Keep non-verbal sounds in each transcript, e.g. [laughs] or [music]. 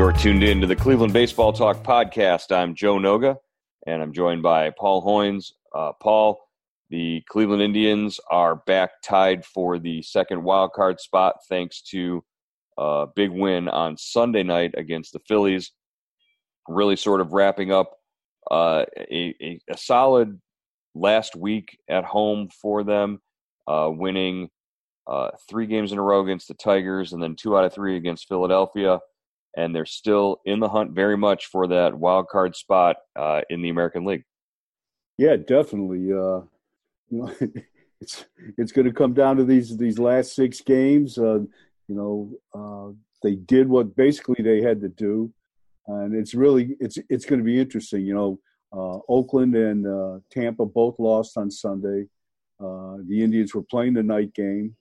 You're tuned in to the Cleveland Baseball Talk podcast. I'm Joe Noga, and I'm joined by Paul Hoynes. Uh, Paul, the Cleveland Indians are back tied for the second wild card spot thanks to a big win on Sunday night against the Phillies. Really sort of wrapping up uh, a, a, a, solid last week at home for them, uh, winning uh, three games in a row against the Tigers and then two out of three against Philadelphia and they're still in the hunt very much for that wild card spot uh, in the American League. Yeah, definitely. Uh, you know, [laughs] it's it's going to come down to these these last six games. Uh, you know, uh, they did what basically they had to do, and it's really it's it's going to be interesting. You know, uh, Oakland and uh, Tampa both lost on Sunday. the Indians were playing the night game.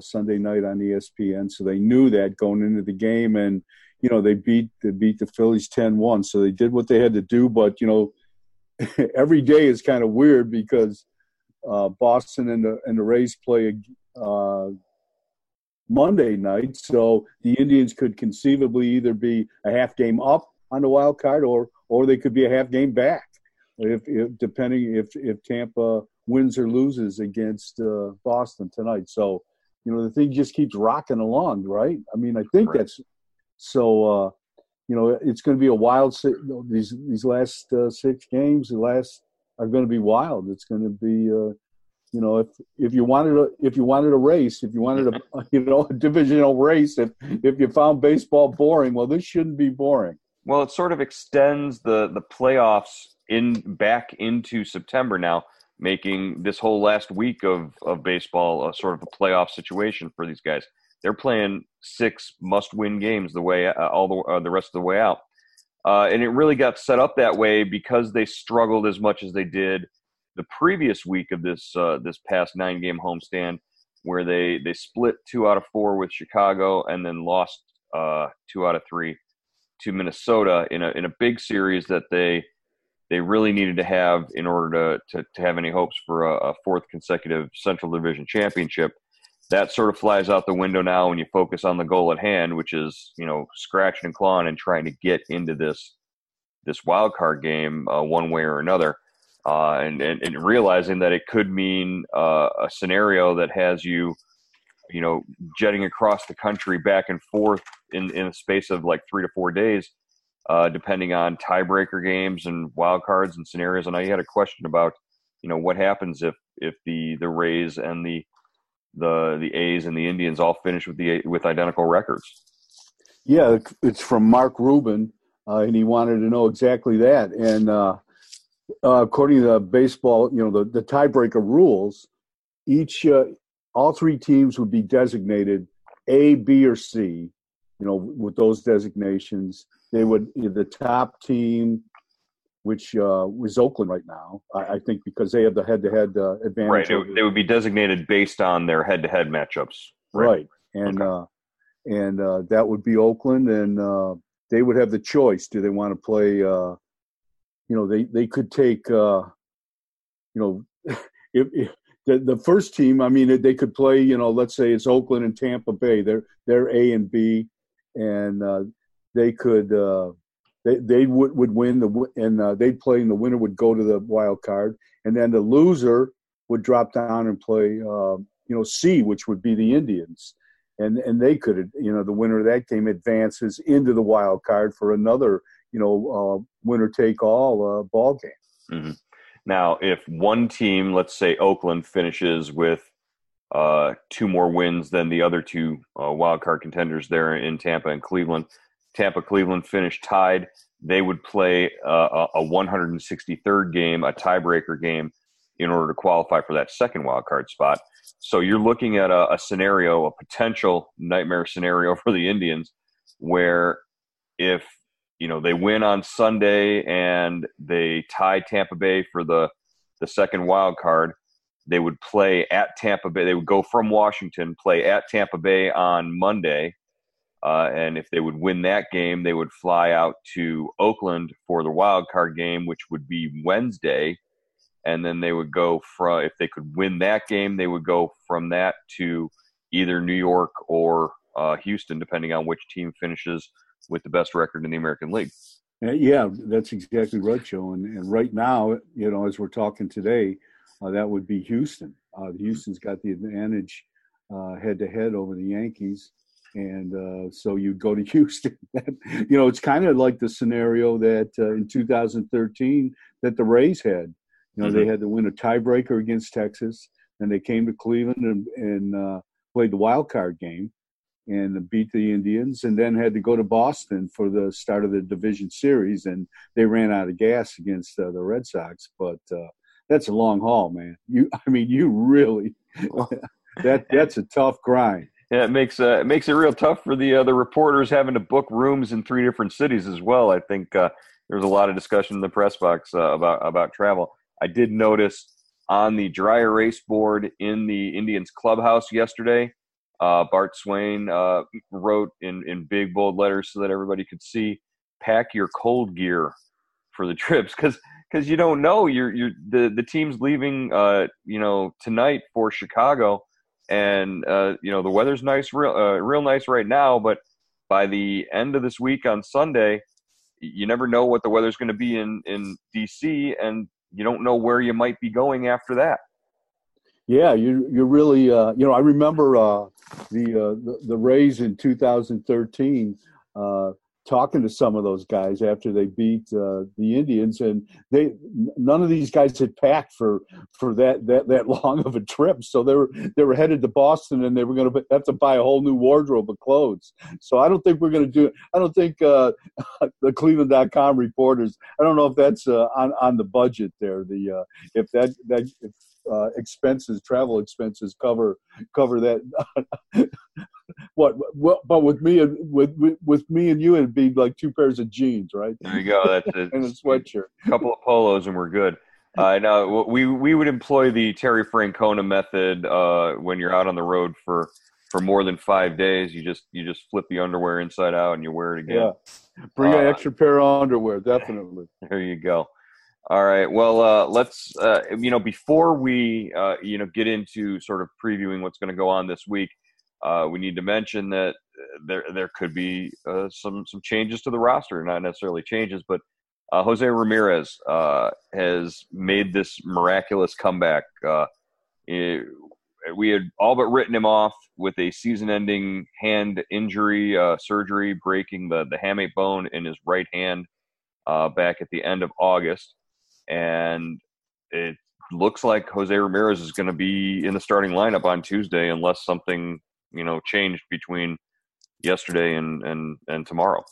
Sunday night on ESPN, so they knew that going into the game, and you know they beat they beat the Phillies 10-1 so they did what they had to do but you know [laughs] every day is kind of weird because uh, Boston and the and the Rays play uh, Monday night. So the Indians could conceivably either be a half game up on the wild card or or they could be a half game back if, if depending if if Tampa wins or loses against uh, Boston tonight. So you know the thing just keeps rocking along right? I mean I think right. that's so, uh, you know, it's going to be a wild. These these last uh, six games, the last are going to be wild. It's going to be, uh, you know, if if you wanted a if you wanted a race, if you wanted a [laughs] you know a divisional race, if if you found baseball boring, well, this shouldn't be boring. Well, it sort of extends the the playoffs in back into September now, making this whole last week of of baseball a sort of a playoff situation for these guys they're playing six must-win games the way uh, all the uh, the rest of the way out, uh, and it really got set up that way because they struggled as much as they did the previous week of this uh, this past nine-game homestand, where they they split two out of four with Chicago and then lost uh, two out of three to Minnesota in a in a big series that they they really needed to have in order to to, to have any hopes for a, a fourth consecutive Central Division championship that sort of flies out the window now when you focus on the goal at hand, which is you know scratching and clawing and trying to get into this this wild card game uh, one way or another, uh, and, and, and realizing that it could mean uh, a scenario that has you you know jetting across the country back and forth in in a space of like three to four days. Uh, depending on tiebreaker games and wild cards and scenarios, and I had a question about, you know, what happens if if the the Rays and the the the A's and the Indians all finished with the with identical records. Yeah, it's from Mark Rubin, uh, and he wanted to know exactly that. And uh, uh, according to the baseball, you know the, the tiebreaker rules, each uh, all three teams would be designated A, B, or C. You know, with those designations, they would the top team which uh, was Oakland right now. I, I, think because they have the head-to-head uh, advantage. Right, they would be designated based on their head-to-head matchups. Right, right. and okay. uh, and uh, that would be Oakland, and uh, they would have the choice: do they want to play? Uh, you know, they they could take. you know, [laughs] if, if the, the first team, I mean, they could play. You know, let's say it's Oakland and Tampa Bay. They're they're A and B, and they could they they would would win the and uh, they'd play, and the winner would go to the wild card, and then the loser would drop down and play, uh, you know, C, which would be the Indians, and and they could, you know, the winner of that game advances into the wild card for another, you know, uh, winner take all uh, ball game. Mm-hmm. Now, if one team, let's say Oakland, finishes with uh, two more wins than the other two uh, wild card contenders there in Tampa and Cleveland, Tampa Cleveland finished tied. They would play uh, a 163rd game, a tiebreaker game, in order to qualify for that second wild card spot. So you're looking at a, a scenario, a potential nightmare scenario [laughs] for the Indians, where if you know they win on Sunday and they tie Tampa Bay for the the second wild card, they would play at Tampa Bay. They would go from Washington, play at Tampa Bay on Monday, uh, and if they would win that game, they would fly out to Oakland for the wild card game, which would be Wednesday, and then they would go from if they could win that game, they would go from that to either New York or uh, Houston, depending on which team finishes with the best record in the American League. Yeah, that's exactly right, Joe. And, and right now, you know, as we're talking today, uh, that would be Houston. Uh, Houston's got the advantage head to head over the Yankees. And uh, so you go to [laughs] Houston. you know, it's kind of like the scenario that uh, in 2013 that the Rays had. You know, mm-hmm. they had to win a tiebreaker against Texas, and they came to Cleveland and, and uh, played the wild card game and beat the Indians, and then had to go to Boston for the start of the division series, and they ran out of gas against uh, the Red Sox. But uh, that's a long haul, man. You, [laughs] I mean, you really [laughs] that that's a tough grind. Yeah, it makes uh, it makes it real tough for the uh, the reporters having to book rooms in three different cities as well. I think uh, there's a lot of discussion in the press box uh, about about travel. I did notice on the dry erase board in the Indians clubhouse yesterday uh, Bart Swain uh, wrote in, in big bold letters so that everybody could see. Pack your cold gear for the [laughs] trips because because you don't know you're you're the the team's leaving uh you know tonight for Chicago and uh you know the weather's nice real uh, real nice right now but by the end of this week on Sunday you never know what the weather's going to be in in DC and you don't know where you might be going after that. Yeah, you you really uh, you know I remember uh, the, uh, the, the Rays in 2013 uh, talking to some of those guys after they beat uh, the Indians, and they none of these guys had packed for for that that that [laughs] long of a trip, so they were they were headed to Boston, and they were going to have to buy a whole new wardrobe of clothes. So I don't think we're going to do. I don't think uh, [laughs] the Cleveland.com reporters. I don't know if that's on on the budget there. The if that that if uh, expenses, travel expenses cover cover that. [laughs] what, what? But with me and with, with, with me and you, it'd be like two pairs of jeans, right? There you go. That's [laughs] it. and a sweatshirt. A [laughs] couple of polos, and we're good. Uh, now we we would employ the Terry Francona method uh, when you're out on the road for for more than five days. You just you just flip the underwear inside out and you wear it again. Yeah, bring uh, an extra pair of underwear, definitely. There you go. All right. Well, uh, let's uh, you know before we uh, you know get into sort of previewing what's going to go on this week, uh, we need to mention that uh, there there could be uh, some some changes to the roster. Not necessarily changes, but Jose Ramirez has made this miraculous comeback. It, we had all but written him off with a season-ending hand injury, surgery, breaking the the hamate bone in his right hand back at the end of August and it looks like Jose Ramirez is going to be in the starting lineup on Tuesday unless something you know changed between yesterday and and and tomorrow.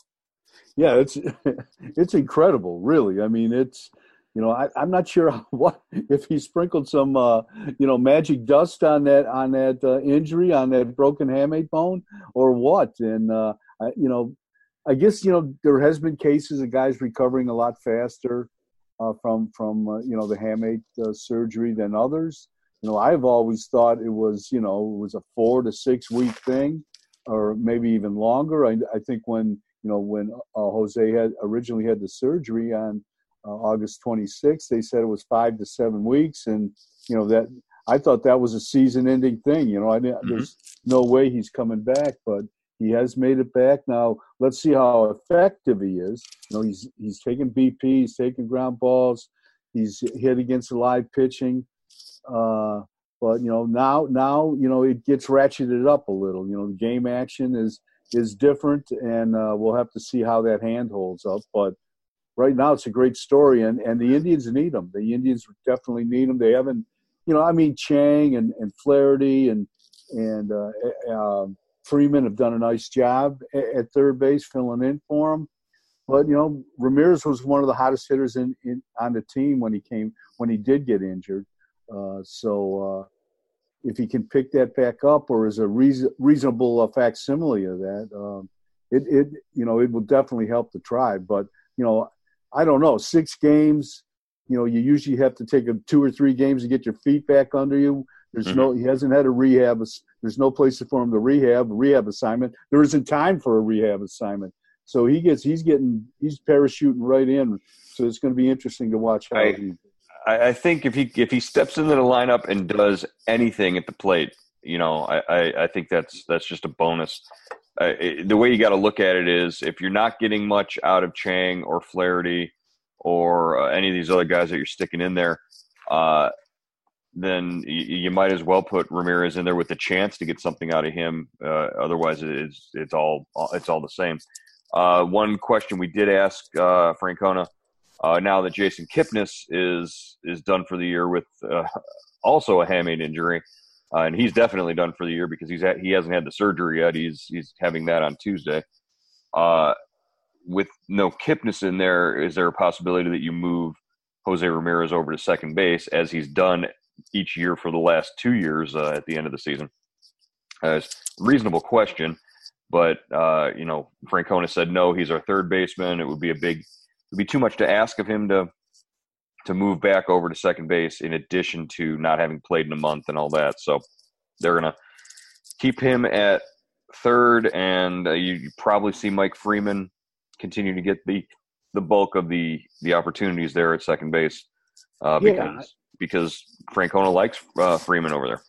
Yeah, it's [laughs] it's incredible, really. I mean, it's you know I, am not sure [laughs] what if he sprinkled some uh, you know magic dust on that on that uh, injury on that broken hamate bone or what, and uh, I, you know I guess you know there has been cases of guys recovering a lot faster from from uh, you know the hamate uh, surgery than others. You know, I've always thought it was you know it was a four to six week thing, or maybe even longer. I, I think when you know when uh, Jose had originally had the surgery on uh, August 26th, they said it was five to seven weeks, and you know that I thought that was a season-ending thing. You know, I didn't, mm-hmm. there's no way he's coming back, but he has made it back. Now let's see how effective he is. You know, he's he's taking BP, he's taking ground balls, he's hit against the live pitching. Uh, but you know now now you know it gets ratcheted up a little. You know, the game action is is different, and uh, we'll have to see how that hand holds up. But right now, it's a great story, and and the Indians need them. The Indians definitely need them. They haven't, you know, I mean Chang and and Flaherty and and uh, uh, Freeman have done a nice job at, third base, filling in for him. But you know, Ramirez was one of the hottest hitters in, in on the team when he came when he did get injured. Uh, so uh, if he can pick that back up, or is a reason, reasonable uh, facsimile of that, um, it it you know it will definitely help the tribe. But you know, I don't know, six games. You know, you usually have to take a two or three games to get your feet back under you. There's mm-hmm. no, he hasn't had a rehab. There's no place for him to rehab, rehab assignment. There isn't time for a rehab assignment. So he gets, he's getting, he's parachuting right in. So it's going to be interesting to watch how I, he. I think if he if he steps into the lineup and does anything at the plate, you know, I, I, I think that's that's just a bonus. Uh, it, the way you got to look at it is if you're not getting much out of Chang or Flaherty or uh, any of these other guys that you're sticking in there, uh, then you, might as well put Ramirez in there with the chance to get something out of him. Uh, otherwise, it's it's all it's all the same. Uh, one question we did ask uh, Francona uh, now that Jason Kipnis is is done for the year with uh, also a hamate injury, uh, and he's definitely done for the year because he's at, he hasn't had the surgery yet. He's he's having that on Tuesday. with no Kipnis in there, is there a possibility that you move Jose Ramirez over to second base as he's done each year for the last two years uh, at the end of the season? Uh, it's a reasonable question, but uh, you know, Francona said no. He's our third baseman. It would be a big, it would be too much to ask of him to to move back over to second base. In addition to not having played in a month and all that, so they're gonna keep him at third, and uh, you, you probably see Mike Freeman continue to get the the bulk of the the opportunities there at second base uh, yeah because Francona likes uh, Freeman over there.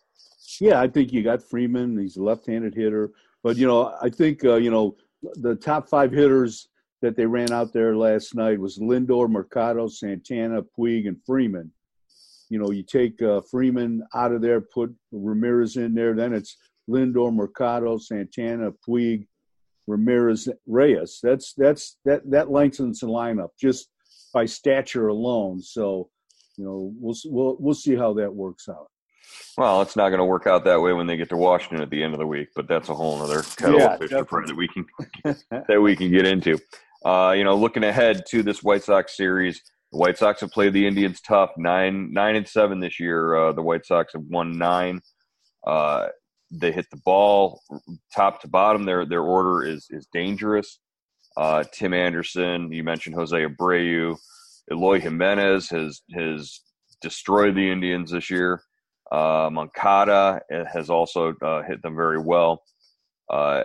Yeah, I think you got Freeman. He's a left-handed hitter, but you know, I think uh, you know the top five hitters that they ran out there last night was Lindor, Mercado, Santana, Puig, and Freeman. You know, you take uh, Freeman out of there, put Ramirez in there, then it's Lindor, Mercado, Santana, Puig, Ramirez, Reyes. That's that's that that lengthens the lineup just by stature alone. So you know, we'll we'll we'll see how that works out. Well, it's not going to work out that way when they get to Washington at the end of the week, but that's a whole other kettle yeah, of fish that we can that we can get into. Uh, you know, looking ahead to this White Sox series, the White Sox have played the Indians tough, nine nine and seven this year. Uh, the White Sox have won nine. Uh, they hit the ball top to bottom. Their their order is is dangerous. Uh, Tim Anderson, you mentioned Jose Abreu. Eloy Jimenez has has destroyed the Indians this year. Uh, Moncada has also uh, hit them very well. Uh,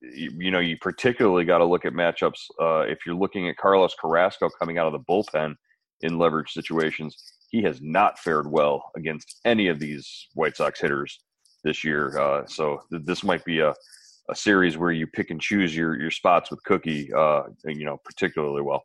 you, you, know, you particularly got to look at matchups uh, if you're looking at Carlos Carrasco coming out of the bullpen in leverage situations. He has not fared well against any of these White Sox hitters this year. Uh, so th- this might be a, a series where you pick and choose your your spots with Cookie, uh, you know, particularly well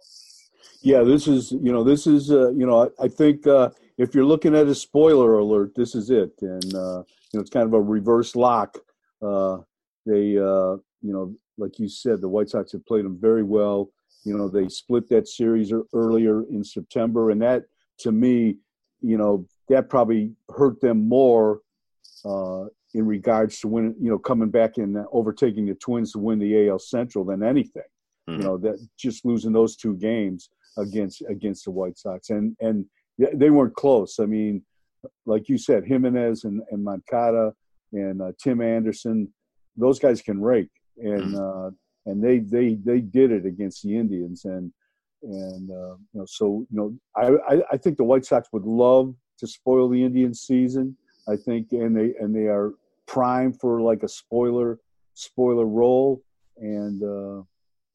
yeah, this is you know this is uh, you know I, I think uh, if you're looking at a spoiler alert, this is it, and uh, you know it's kind of a reverse lock. Uh, they uh, you know like you said, the White Sox have played them very well. You know they split that series earlier in September, and that to me, you know that probably hurt them more uh, in regards to win. You know coming back and overtaking the Twins to win the AL Central than anything. Mm-hmm. You know that just losing those two games against against the White Sox, and and they weren't close. I mean, like you said, Jimenez and, and Moncada and uh, Tim Anderson, those guys can rake, and mm-hmm. uh, and they they they did it against the Indians, and and uh, you know so you know I, I I think the White Sox would love to spoil the Indians season. I think, and they and they are prime for like a spoiler spoiler role, and uh,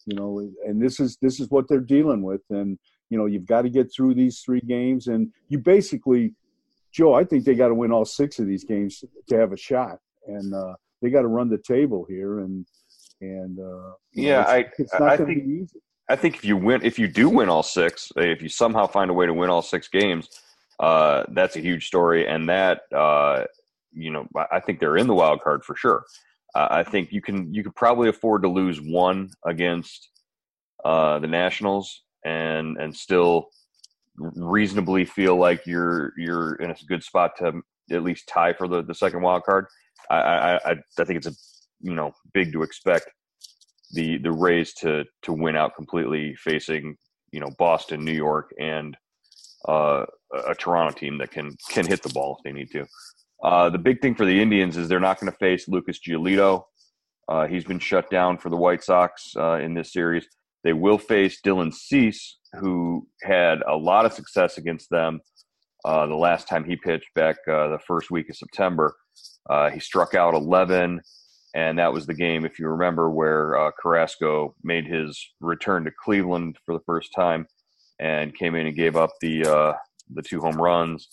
you know and this is this is what they're dealing with. And you know you've got to get through these three games. And you basically joe i think they got to win all six of these games to have a shot. And uh, they got to run the table here. And and uh, yeah, I it's not I going to think. I think if you win, if you do win all six, if you somehow find a way to win all six games, uh, that's a huge story, and that uh, you know I think they're in the wild card for sure. Uh, I think you can you could probably afford to lose one against uh, the Nationals and and still reasonably feel like you're you're in a good spot to at least tie for the, the second wild card. I, I I think it's a you know big to expect the the Rays to to win out completely facing you know Boston, New York, and uh, a Toronto team that can can hit the ball if they need to. Uh, the big thing for the Indians is they're not going to face Lucas Giolito. Uh, he's been shut down for the White Sox uh, in this series. They will face Dylan Cease, who had a lot of success against them uh, the last time he pitched back uh, the first week of September. He struck out 11, and that was the game, if you remember, where Carrasco made his return to Cleveland for the first time and came in and gave up the the two home runs,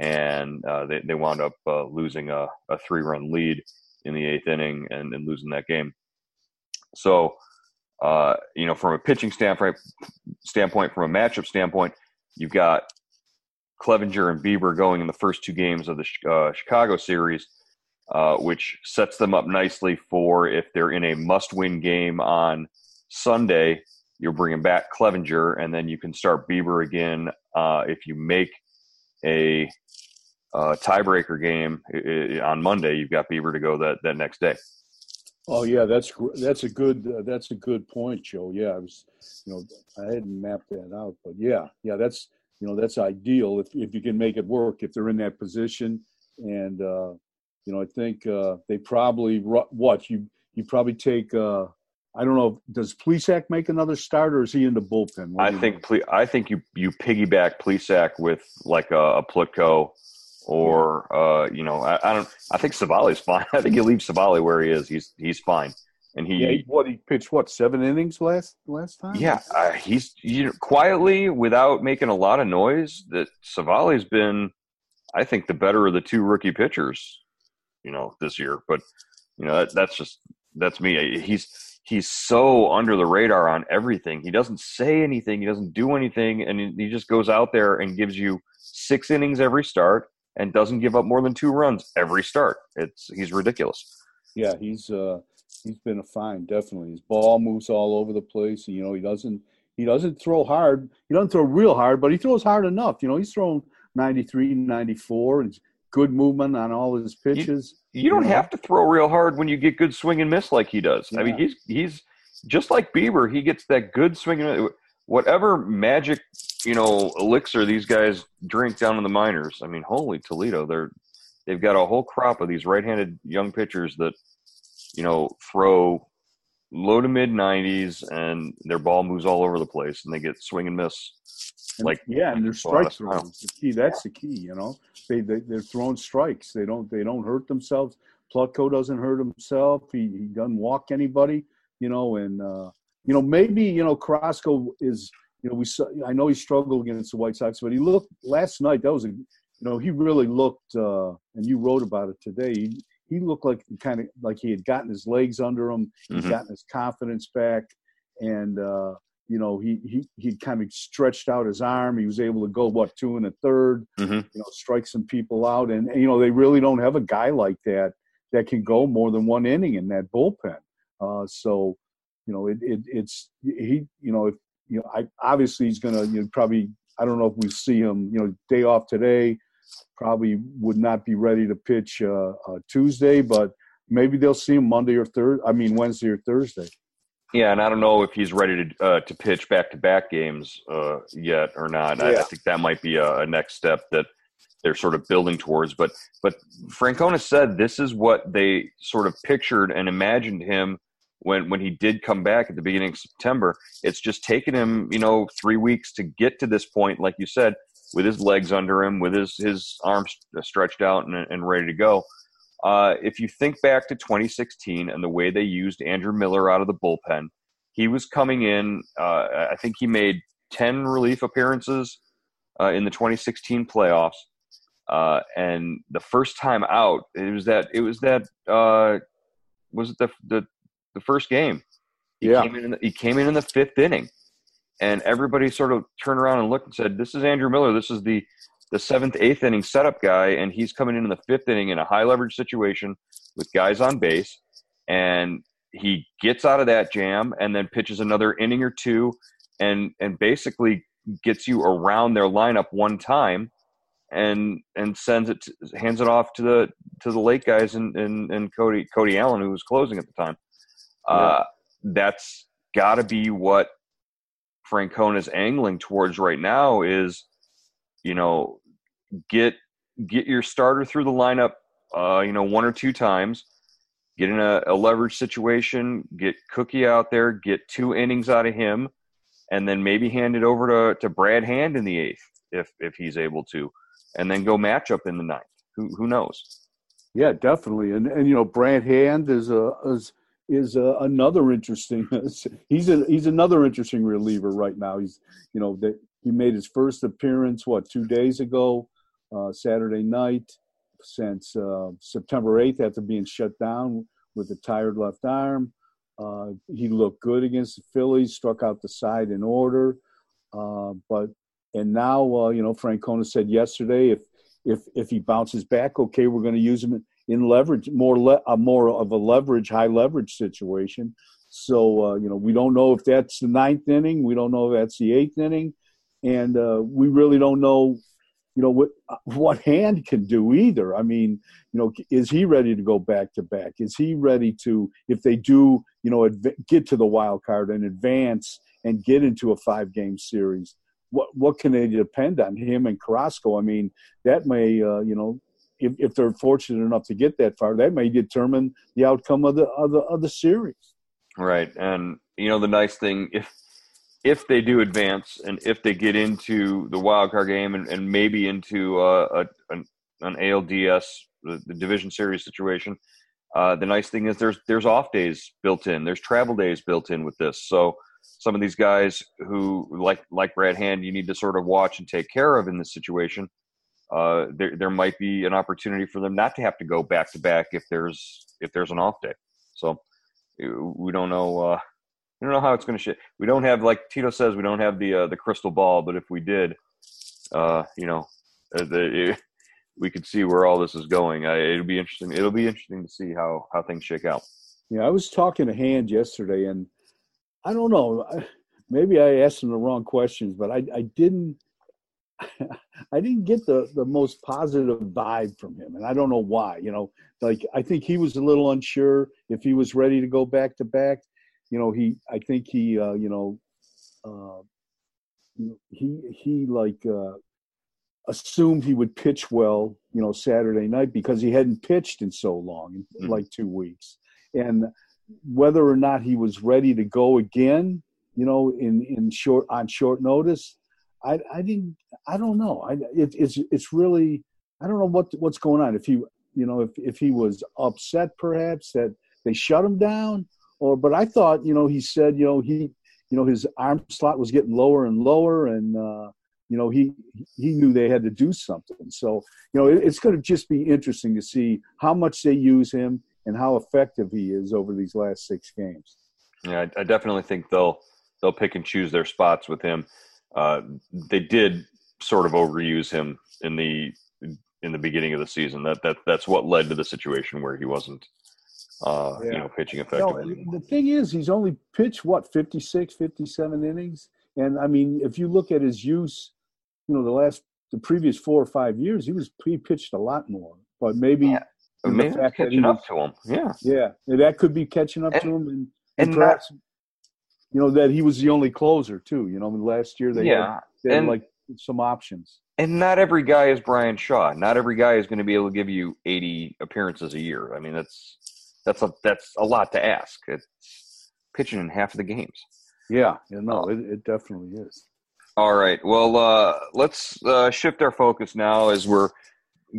and uh, they they wound up losing a, a three run lead in the eighth inning and, and losing that game. So uh, you know, from a pitching standpoint, standpoint, from a matchup standpoint, you've got Clevinger and Bieber going in the first two games of the uh, Chicago series, uh, which sets them up nicely for if they're in a must-win game on Sunday. You're bringing back Clevinger, and then you can start Bieber again uh, if you make a uh, tiebreaker game on Monday. You've got Bieber to go that that next day. Oh yeah, that's that's a good uh, that's a good point, Joe. Yeah, I was, you know, I hadn't mapped that out, but yeah, yeah, that's you know that's ideal if if you can make it work if they're in that position, and uh, you know I think uh, they probably what you you probably take. Uh, I don't know. Does Plesac make another start, or is he in the bullpen? I think Ple- I think you you piggyback Plesac with like a, a Plutko or uh, you know, I, I, don't. I think Civale's fine. [laughs] I think you leave Civale where he is. He's he's fine. And he, yeah, what he pitched what seven innings last last time? Yeah, uh, he's you know, quietly without making a lot of noise. That Civale's been, I think, the better of the two rookie pitchers, you know, this year. But you know, that, that's just that's me. He's he's so under the radar on everything. He doesn't say anything. He doesn't do anything, and he, just goes out there and gives you six innings every start and doesn't give up more than two runs every start. It's he's ridiculous. Yeah, he's uh, he's been a fine, definitely. His ball moves all over the place. You know, he doesn't he doesn't throw hard. He doesn't throw real hard, but he throws hard enough. You know, he's thrown 93, 94, and good movement on all his pitches. You, you don't you know? have to throw real hard when you get good swing and miss like he does. Yeah. I mean, he's he's just like Bieber. He gets that good swing and whatever magic you know elixir these guys drink down in the minors. I mean, holy Toledo, they're they've got a whole crop of these right-handed young pitchers that you know throw low to mid 90s and their ball moves all over the place and they get swing and miss like yeah and their strikes the key that's the key you know they, they they're throwing strikes they don't they don't hurt themselves Plutko doesn't hurt himself he, he doesn't walk anybody you know and uh you know, maybe you know Carrasco is. You know, we saw. I know he struggled against the White Sox, but he looked last night. That was a. You know, he really looked, uh, and you wrote about it today. He, he looked like kind of like he had gotten his legs under him, he'd mm-hmm. gotten his confidence back, and uh, you know he he he kind of stretched out his arm. He was able to go what two and a 3rd mm-hmm. you know, strike some people out, and, and, you know they really don't have a guy like that that can go more than one inning in that bullpen. Uh, so you know, it, it it's he, you know, if you know, I obviously he's gonna, you know, probably I don't know if we see him, you know, day off today, probably would not be ready to pitch uh, uh, Tuesday, but maybe they'll see him Monday or third. I mean Wednesday or Thursday. Yeah, and I don't know if he's ready to uh, to pitch back to back games uh, yet or not. Yeah. I, I, think that might be a, a, next step that they're sort of building towards. But but Francona said this is what they sort of pictured and imagined him when when he did come back at the beginning of September. It's just taken him, you know, three weeks to get to this point, like you said, with his legs under him, with his his arms stretched out and, and ready to go. Uh, if you think back to 2016 and the way they used Andrew Miller out of the bullpen, he was coming in. Uh, I think he made 10 relief appearances uh, in the 2016 playoffs. Uh, and the first time out, it was that it was that uh, was it the the the first game. He Yeah. came in. The, he came in in the fifth inning, and everybody sort of turned around and looked and said, "This is Andrew Miller. This is the the seventh, eighth inning setup guy, and he's coming in in the fifth inning in a high leverage situation with guys on base, and he gets out of that jam and then pitches another inning or two, and and basically gets you around their lineup one time." And and sends it to, hands it off to the to the late guys and and, and Cody Cody Allen who was closing at the time. Uh, that's got to be what Francona's angling towards right now is, you know, get get your starter through the lineup, uh, you know, one or two times, get in a, a leverage situation, get Cookie out there, get two innings out of him, and then maybe hand it over to, to Brad Hand in the eighth if if he's able to, and then go matchup in the ninth. Who who knows? Yeah, definitely. And and you know, Brad Hand is a is is a, another interesting. [laughs] he's a he's another interesting reliever right now. He's you know that he made his first appearance what two days ago, uh, Saturday night, since uh, September eighth after being shut down with a tired left arm. Uh, he looked good against the Phillies, struck out the side in order, uh, but and now uh, you know Francona said yesterday if if if he bounces back, okay, we're going to use him in, leverage, more le- more of a leverage, high leverage situation. So uh, you know, we don't know if that's the ninth inning, we don't know if that's the eighth inning, and we really don't know, you know, what [laughs] what hand can do either. I mean, you know, is he ready to go back to back? Is he ready to, if they do, you know, adv- get to the wild card and advance and get into a five game series? What what can they depend on him and Carrasco? I mean, that may, uh, you know, if, if they're fortunate enough to get that far, that may determine the outcome of the of the, of the series. Right, and you know the nice thing if if they do advance and if they get into the wild card game and, and maybe into uh, a, an, an ALDS the, the division series situation, uh, the nice thing is there's there's off days built in, there's travel days built in with this. So some of these guys who like like Brad Hand, you need to sort of watch and take care of in this situation. Uh, there there might be an opportunity for them not to have to go back to back if there's if there's an off day. So we don't know don't know how it's going to shit. We don't have like Tito says we don't have the uh, the crystal ball, but if we did, uh, you know, uh, the, it, we could see where all this is going. Uh, it'll be interesting. It'll be interesting to see how how things shake out. Yeah, I was talking to Hand yesterday, and I don't know. Maybe I asked him the wrong questions, but I, I didn't. [laughs] I didn't get the, the most positive vibe from him, and I don't know why. You know, like I think he was a little unsure if he was ready to go back to back. You know, he I think he uh, you know, uh, he he like uh, assumed he would pitch well. You know, Saturday night because he hadn't pitched in so long, in Mhm. like two weeks, and whether or not he was ready to go again, you know, in in short on short notice, I I didn't I don't know. I it, it's it's really I don't know what what's going on. If he you know if if he was upset perhaps that they shut him down, or but I thought you know he said you know he you know his arm slot was getting lower and lower and. uh you know he he knew they had to do something so you know it, it's going to just be interesting to see how much they use him and how effective he is over these last six games Yeah, I, I definitely think they'll they'll pick and choose their spots with him. Uh, they did sort of overuse him in the in the beginning of the season. That that that's what led to the situation where he wasn't, uh, you know, pitching effectively. No, the thing is, he's only pitched what 56, 57 innings, and I mean, if you look at his use, you know, the last, the previous four or five years, he was he pitched a lot more. But maybe, Yeah. Maybe it's fact that he catching up to him. Yeah, yeah, that could be catching up And- to him, and, and, and not- perhaps, you know, that he was the only closer too. You know, I mean, last year they yeah. had, they had and- like some options. And not every guy is Bryan Shaw. Not every guy is going to be able to give you 80 appearances a year. I mean, that's that's a that's a lot to ask. It's pitching in half of the games. Yeah, yeah, no, it, it definitely is. All right. Well, uh, let's uh, shift our focus now as we're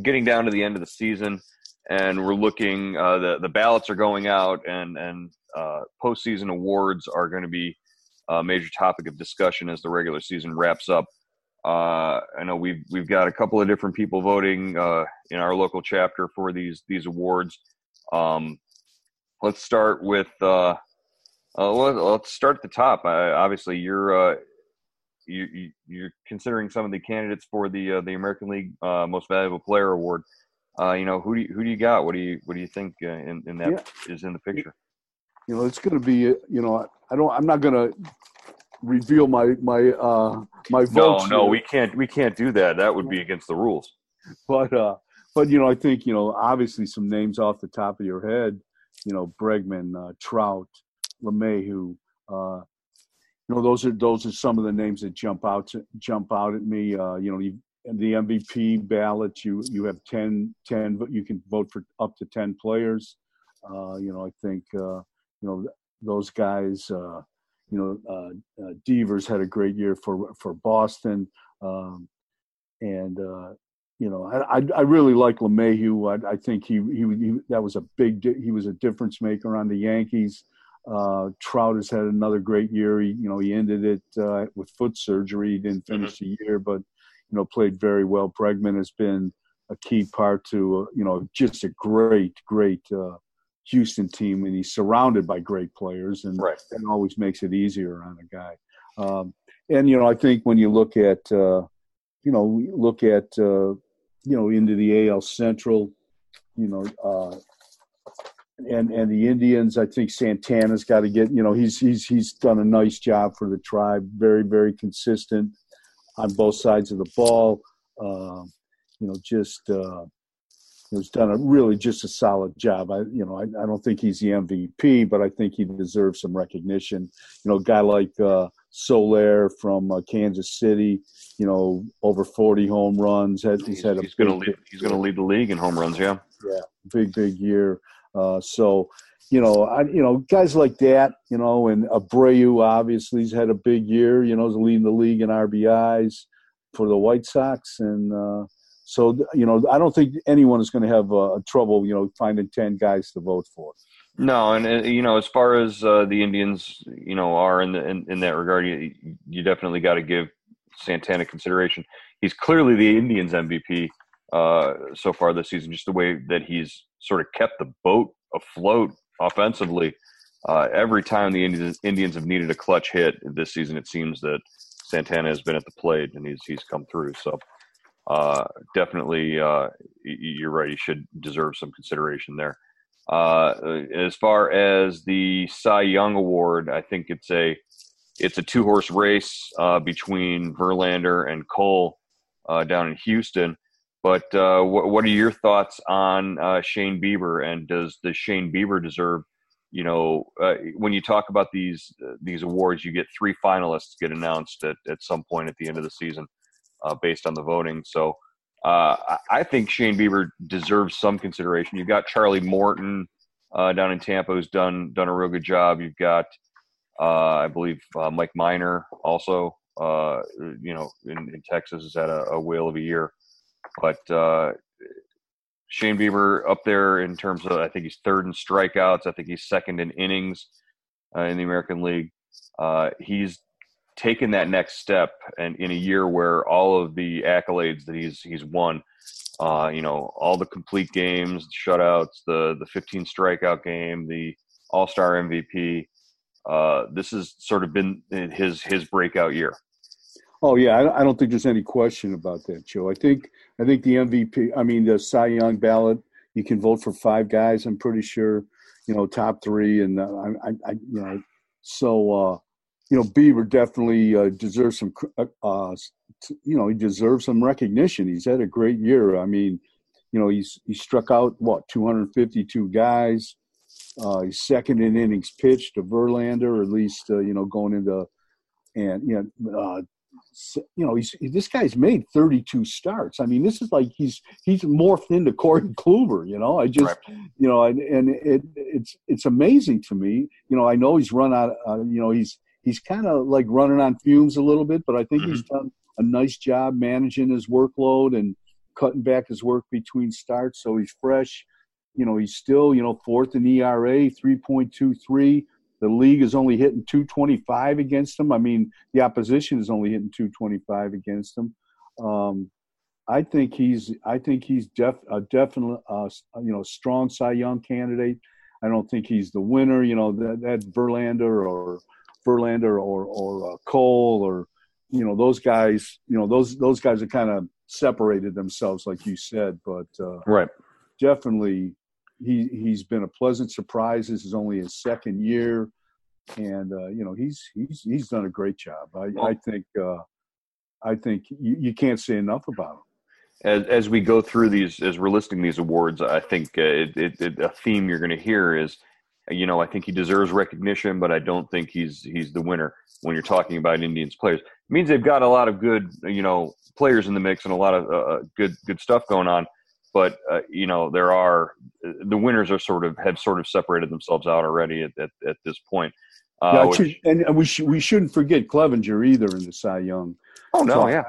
getting down to the end of the season, and we're looking. Uh, the the ballots are going out, and and uh, postseason awards are going to be a major topic of discussion as the regular season wraps up. Uh, I know we've we've got a couple of different people voting uh, in our local chapter for these these awards. Um, let's start with uh, uh, let's start at the top. Uh, obviously, you're uh, you, you are considering some of the candidates for the uh, the American League uh, Most Valuable Player Award. Uh, you know, who do you, who do you got? What do you what do you think uh, in, in that yeah. is in the picture? You know, it's going to be. You know, I don't. I'm not going to reveal my my uh my votes. No, no, we can't. We can't do that. That would be against the rules. But uh, but you know, I think you know, obviously, some names off the top of your head. You know, Bregman, uh, Trout, LeMahieu. Uh, you know, those are those are some of the names that jump out to, jump out at me. Uh, you know, you, the MVP ballot, you you have 10, 10 but you can vote for up to ten players. Uh, you know, I think uh, you know those guys. Uh, you know, uh, Devers had a great year for for Boston, um, and you know, I, I really like LeMahieu. I, I think he, he, he that was a big he was a difference maker on the Yankees. Uh, Trout has had another great year. He, you know, he ended it uh, with foot surgery. He didn't mm-hmm. finish mm-hmm. the year, but you know, played very well. Bregman has been a key part to uh, you know just a great, great uh, Houston team, and he's surrounded by great players, and right. that always makes it easier on a guy. Um, and you know, I think when you look at uh, you know look at uh, you know into the AL Central, you know, uh, and and the Indians, I think Santana's got to get you know he's he's he's done a nice job for the tribe, very very consistent on both sides of the ball. Uh, you know, just uh, has done a really just a solid job. I, you know, I, I, don't think he's the MVP, but I think he deserves some recognition. You know, a guy like uh, Soler from uh, Kansas City, you know, over 40 home runs. Had, he's had a he's going to lead. He's going to lead the league in home runs. Yeah. Yeah, big big year. Uh, so, you know, I you know guys like that, you know, and Abreu obviously he's had a big year. You know, he's leading the league in RBIs for the White Sox, and uh, so you know, I don't think anyone is going to have uh, trouble, you know, finding ten guys to vote for. No, and uh, you know, as far as uh, the Indians, you know, are in the in, in that regard, you, you definitely got to give Santana consideration. He's clearly the Indians MVP uh, so far this season, just the way that he's sort of kept the boat afloat offensively. Uh, every time the Indians, Indians have needed a clutch hit this season, it seems that Santana has been at the plate and he's he's come through. So uh, definitely, you're right. He should deserve some consideration there. Uh, as far as the Cy Young Award, I think it's a it's a two horse race uh, between Verlander and Cole uh, down in Houston. But uh, what, what are your thoughts on Shane Bieber, and does does Shane Bieber deserve? You know, when you talk about these these awards, you get three finalists get announced at, at some point at the end of the season uh, based on the voting. So uh, I think Shane Bieber deserves some consideration. You've got Charlie Morton uh, down in Tampa who's done done a real good job. You've got, uh, I believe, uh, Mike Minor also. Uh, you know, in, in, Texas has had a, a, whale of a year, but Shane Bieber up there in terms of I think he's third in strikeouts. I think he's second in innings in the American League. he's taken that next step and in a year where all of the accolades that he's he's won uh, you know all the complete games the shutouts the the 15 strikeout game the all-star mvp uh, this has sort of been his his breakout year. Oh yeah I, I don't think there's any question about that joe. I think i think the mvp i mean the cy young ballot you can vote for five guys i'm pretty sure you know top three and uh, I, I, you know so uh you know, Bieber definitely uh, deserves some, uh, uh you know, he deserves some recognition. He's had a great year. I mean, you know, he's he struck out what 252 guys. Uh, he's second in innings pitched to Verlander, or at least uh, you know going into, and you know, uh, you know, he's this guy's made 32 starts. I mean, this is like he's he's morphed into Corey Kluber. You know, I just right. you know, and, and it it's it's amazing to me. You know, I know he's run out. Uh, you know, he's he's kind of like running on fumes a little bit, but I think mm-hmm. he's done a nice job managing his workload and cutting back his work between starts. So he's fresh. You know, he's still, you know, fourth in ERA, 3.23. The league is only hitting 225 against him. I mean, the opposition is only hitting 225 against him. Um, I think he's, I think he's def, a definite, uh, you know, strong Cy Young candidate. I don't think he's the winner. You know that that Verlander or Verlander or or uh, Cole or you know those guys. You know those those guys are kind of separated themselves, like you said. But uh, right, definitely he he's been a pleasant surprise. This is only his second year, and uh, you know he's he's he's done a great job. I, I think uh, I think you, you can't say enough about him as as we go through these, as we're listing these awards, I think uh, it, it, it, a theme you're going to hear is, you know, I think he deserves recognition, but I don't think he's he's the winner when you're talking about Indians players. It means they've got a lot of good, you know, players in the mix and a lot of uh, uh good good stuff going on. But uh, you know, there are the winners are sort of have sort of separated themselves out already at at, at this point. Uh, yeah, which, and we sh- we shouldn't forget Clevinger either in the Cy Young. Oh no, so yeah.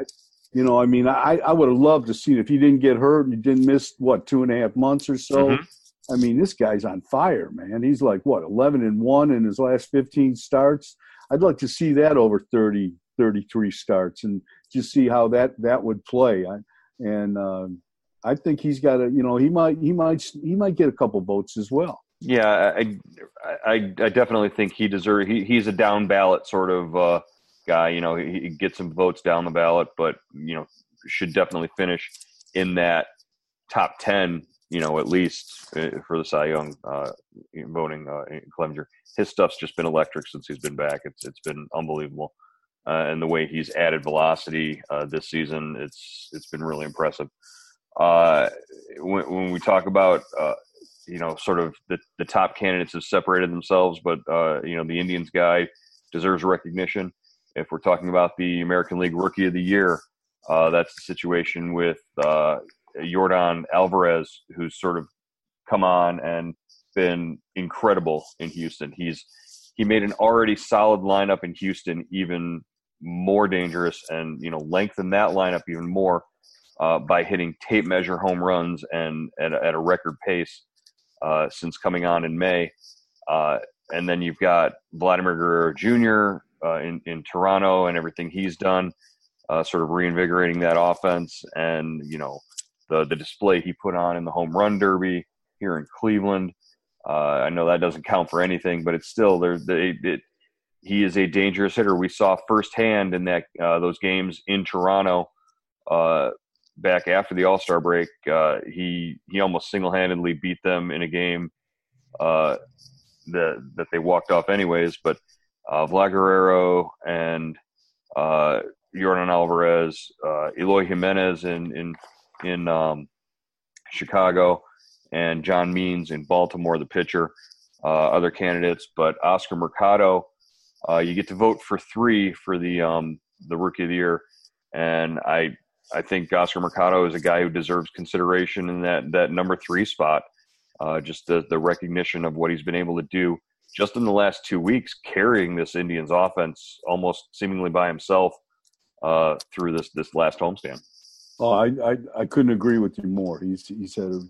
You know, I mean, I, I would have loved to see if he didn't get hurt, and you didn't miss what two and a half months or so. Mm-hmm. I mean, this guy's on fire, man. He's like what eleven and one in his last fifteen starts. I'd like to see that over 30, 33 starts and just see how that that would play. I, and uh, I think he's got a, you know, he might he might he might get a couple votes as well. Yeah, I I, I definitely think he deserves. He, he's a down ballot sort of. Uh, guy. You know, he, he gets some votes down the ballot, but you know, should definitely finish in that top ten. You know, at least uh, for the Cy Young uh, voting, uh, Clevinger. His stuff's just been electric since he's been back. It's it's been unbelievable, uh, and the way he's added velocity uh, this season, it's it's been really impressive. Uh, when, when we talk about uh, you know, sort of the, the top candidates have separated themselves, but uh, you know, the Indians guy deserves recognition. If we're talking about the American League Rookie of the Year, uh, that's the situation with uh, Yordan Alvarez, who's sort of come on and been incredible in Houston. He's he made an already solid lineup in Houston even more dangerous, and you know lengthened that lineup even more uh, by hitting tape measure home runs and at, at a record pace uh, since coming on in May. Uh, and then you've got Vladimir Guerrero Jr., uh, in in Toronto and everything he's done, uh, sort of reinvigorating that offense, and you know the the display he put on in the home run derby here in Cleveland. Uh, I know that doesn't count for anything, but it's still there. It, he is a dangerous hitter. We saw firsthand in that uh, those games in Toronto uh, back after the All Star break. Uh, he he almost single handedly beat them in a game uh, that that they walked off anyways. But uh, Vlad Guerrero and uh, Yordan Alvarez, Eloy Jimenez in in in um, Chicago, and John Means in Baltimore, the pitcher. Uh, other candidates, but Oscar Mercado, uh, you get to vote for three for the um, the Rookie of the Year, and I I think Oscar Mercado is a guy who deserves consideration in that that number three spot. Uh, just the the recognition of what he's been able to do just in the last two weeks carrying this Indians offense almost seemingly by himself uh, through this this last homestand. Oh, I, I, I couldn't agree with you more. He's he's had a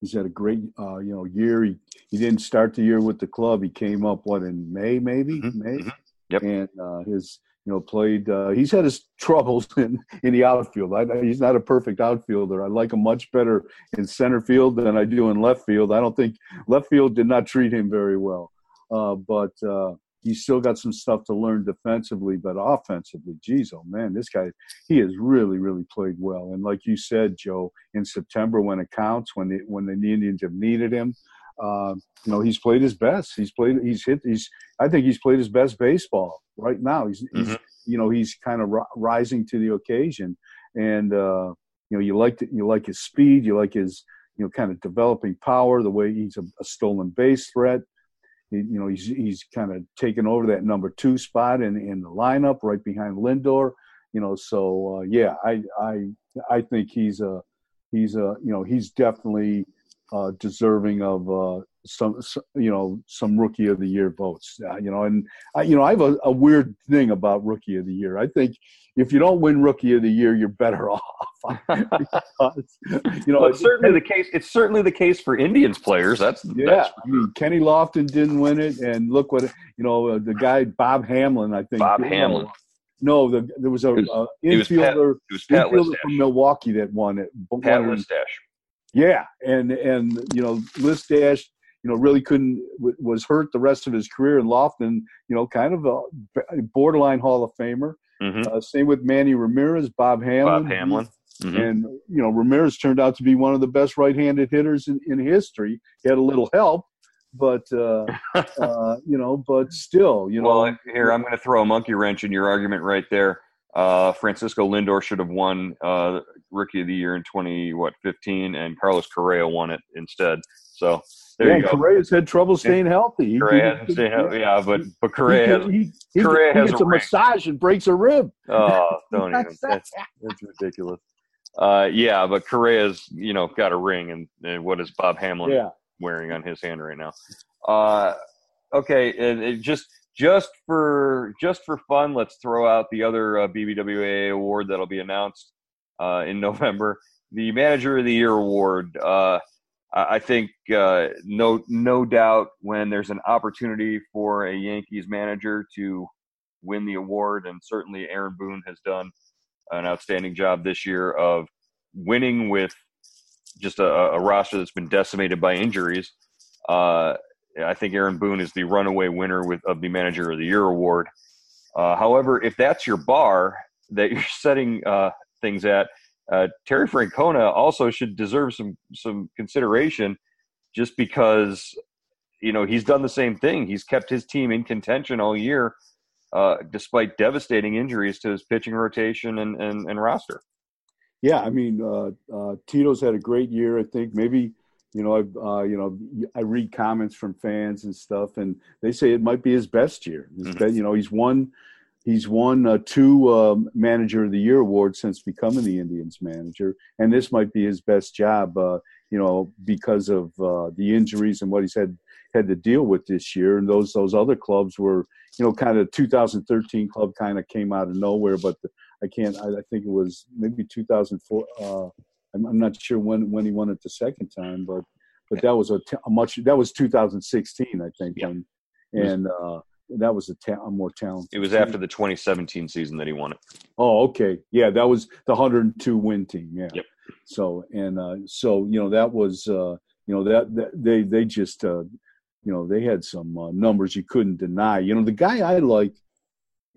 he's had a great uh, you know year. He he didn't start the year with the club. He came up what in May maybe mm-hmm. May. Mm-hmm. Yep. And uh, his you know played. Uh, he's had his troubles [laughs] in in the outfield. I, he's not a perfect outfielder. I like him much better in center field than I do in left field. I don't think left field did not treat him very well. Uh, but he's still got some stuff to learn defensively, but offensively, geez, oh man, this guy, he has really, really played well. And like you said, Joe, in September when it counts, when the, when the Indians have needed him, uh, you know, he's played his best. He's played, he's hit, he's, I think he's played his best baseball right now. He's, mm-hmm. he's you know, he's kind of ri- rising to the occasion. And, uh, you know, you like, to, you like his speed, you like his, you know, kind of developing power, the way he's a, a stolen base threat. You know, he's he's kind of taken over that number two spot in in the lineup, right behind Lindor. You know, so uh, yeah, I I I think he's a he's a you know he's definitely uh, deserving of uh, some, some, you know some rookie of the year votes. Uh, you know, and I, you know I have a, a, weird thing about rookie of the year. I think if you don't win rookie of the year, you're better [laughs] off. because, you know, well, it's certainly the case. It's certainly the case for Indians players. That's yeah. That's, I mean, Kenny Lofton didn't win it, and look what you know. Uh, the guy Bob Hamelin, I think. Bob Hamelin. No, the, there was a was, uh, infielder, infielder from Milwaukee that won it. Pat Listach. Yeah, and and you know Listach you know, really couldn't was hurt the rest of his career in Lofton. You know, kind of a borderline Hall of Famer. Mm-hmm. Uh, same with Manny Ramirez, Bob Hamelin. Bob Hamelin. Mm-hmm. And you know, Ramirez turned out to be one of the best right-handed hitters in, in history. He had a little help, but uh, [laughs] uh, you know, but still, you know. Well, here I'm going to throw a monkey wrench in your argument right there. Uh, Francisco Lindor should have won uh, Rookie of the Year in 20 what 15, and Carlos Correa won it instead. So there yeah, you go. Correa's had trouble staying healthy. Correa healthy, yeah, but but Correa has, he, he, Correa he has gets a, a massage and breaks a rib. Oh, [laughs] don't even. That's, that's ridiculous. Uh, yeah, but Correa's you know got a ring, and, and what is Bob Hamelin yeah. wearing on his hand right now? Uh, okay, and it just just for just for fun, let's throw out the other uh, BBWA award that'll be announced uh, in [laughs] November. The Manager of the Year award. Uh, I think uh, no no doubt when there's an opportunity for a Yankees manager to win the award, and certainly Aaron Boone has done an outstanding job this year of winning with just a, a roster that's been decimated by injuries. Uh, I think Aaron Boone is the runaway winner with of the Manager of the Year award. Uh, however, if that's your bar that you're setting uh, things at, uh, Terry Francona also should deserve some some consideration, just because you know he's done the same thing. He's kept his team in contention all year uh, despite devastating injuries to his pitching rotation and, and, and roster. Yeah, I mean, uh, uh, Tito's had a great year. I think maybe you know, I uh, you know, I read comments from fans and stuff, and they say it might be his best year. Mm-hmm. you know, he's won he's won uh, two um, manager of the year awards since becoming the Indians manager, and this might be his best job. Uh, you know, because of uh, the injuries and what he's had had to deal with this year. And those those other clubs were, you know, kind of 2013 club kind of came out of nowhere. But the, I can't. I, I, think it was maybe 2004. Uh, I'm, I'm, not sure when when he won it the second time, but but that was a, t- a much that was 2016, I think, yeah. and and uh, that was a, ta- a more talented. It was team. after the 2017 season that he won it. Oh, okay, yeah, that was the 102 win team. Yeah. Yep. So and uh, so you know that was uh, you know that, that they they just uh, you know they had some uh, numbers you couldn't deny. You know the guy I like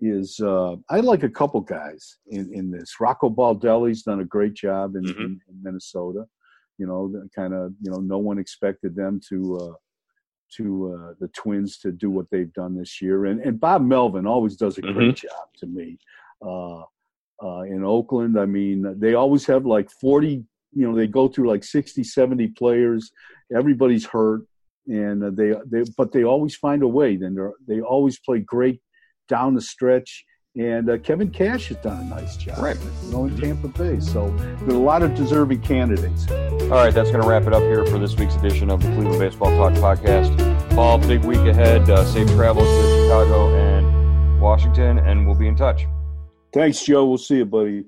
is uh, I like a couple guys in in this. Rocco Baldelli's done a great job in, mm-hmm. in, in Minnesota. You know, kind of you know no one expected them to uh, to uh, the Twins to do what they've done this year. And and Bob Melvin always does a great mm-hmm. job to me. Uh, uh, in Oakland, I mean, they always have like 40, you know, they go through like 60, 70 players. Everybody's hurt and uh, they they but they always find a way. Then they always play great down the stretch. And uh, Kevin Cash has done a nice job, right? You know, in Tampa Bay. So there's a lot of deserving candidates. All right, that's going to wrap it up here for this week's edition of the Cleveland Baseball Talk podcast. Paul, big week ahead. Uh, safe travels to Chicago and Washington, and we'll be in touch. Thanks, Joe. We'll see you, buddy.